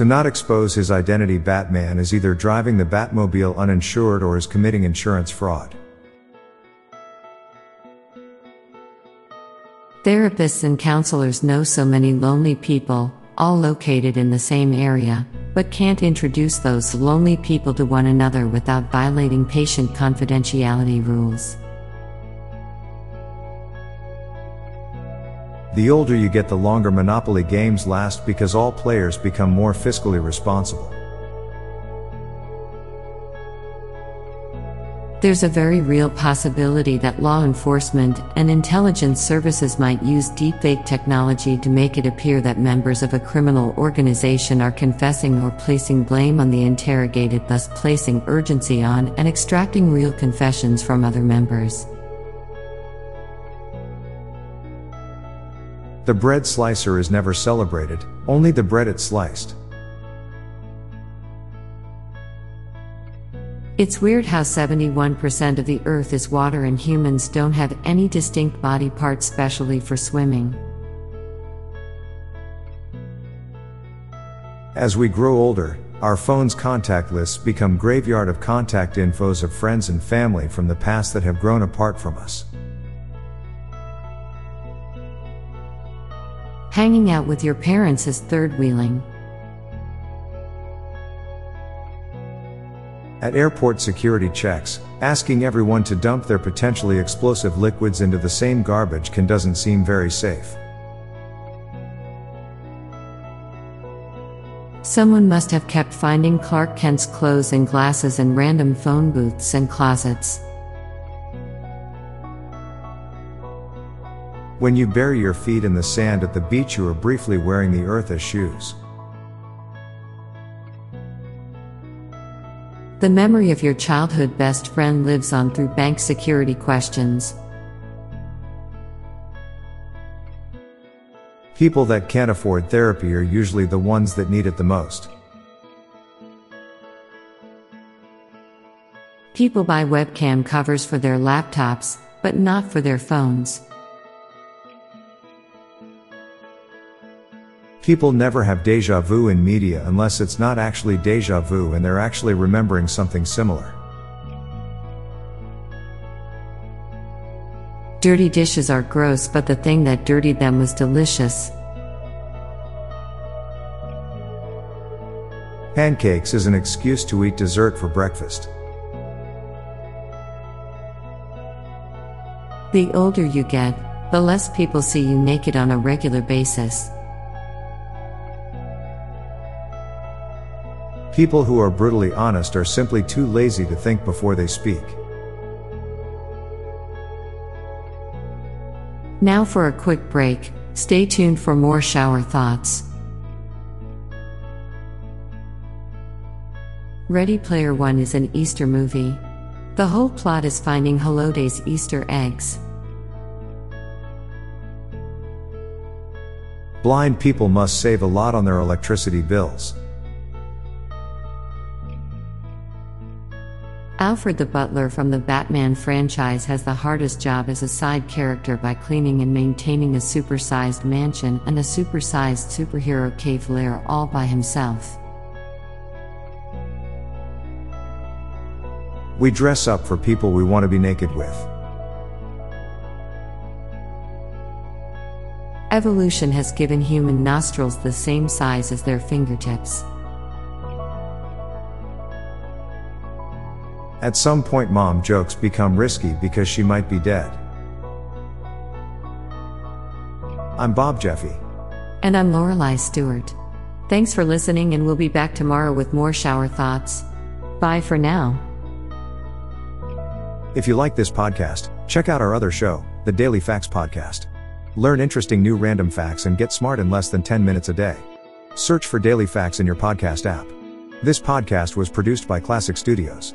To not expose his identity, Batman is either driving the Batmobile uninsured or is committing insurance fraud. Therapists and counselors know so many lonely people, all located in the same area, but can't introduce those lonely people to one another without violating patient confidentiality rules. The older you get, the longer Monopoly games last because all players become more fiscally responsible. There's a very real possibility that law enforcement and intelligence services might use deepfake technology to make it appear that members of a criminal organization are confessing or placing blame on the interrogated, thus placing urgency on and extracting real confessions from other members. The bread slicer is never celebrated, only the bread it's sliced. It's weird how 71% of the Earth is water and humans don't have any distinct body parts specially for swimming. As we grow older, our phone's contact lists become graveyard of contact infos of friends and family from the past that have grown apart from us. Hanging out with your parents is third wheeling. At airport security checks, asking everyone to dump their potentially explosive liquids into the same garbage can doesn't seem very safe. Someone must have kept finding Clark Kent's clothes and glasses in random phone booths and closets. When you bury your feet in the sand at the beach, you are briefly wearing the earth as shoes. The memory of your childhood best friend lives on through bank security questions. People that can't afford therapy are usually the ones that need it the most. People buy webcam covers for their laptops, but not for their phones. People never have deja vu in media unless it's not actually deja vu and they're actually remembering something similar. Dirty dishes are gross, but the thing that dirtied them was delicious. Pancakes is an excuse to eat dessert for breakfast. The older you get, the less people see you naked on a regular basis. People who are brutally honest are simply too lazy to think before they speak. Now for a quick break, stay tuned for more shower thoughts. Ready Player One is an Easter movie. The whole plot is finding Halliday's Easter eggs. Blind people must save a lot on their electricity bills. Alfred the Butler from the Batman franchise has the hardest job as a side character by cleaning and maintaining a supersized mansion and a supersized superhero cave lair all by himself. We dress up for people we want to be naked with. Evolution has given human nostrils the same size as their fingertips. At some point, mom jokes become risky because she might be dead. I'm Bob Jeffy. And I'm Lorelei Stewart. Thanks for listening, and we'll be back tomorrow with more shower thoughts. Bye for now. If you like this podcast, check out our other show, the Daily Facts Podcast. Learn interesting new random facts and get smart in less than 10 minutes a day. Search for Daily Facts in your podcast app. This podcast was produced by Klassic Studios.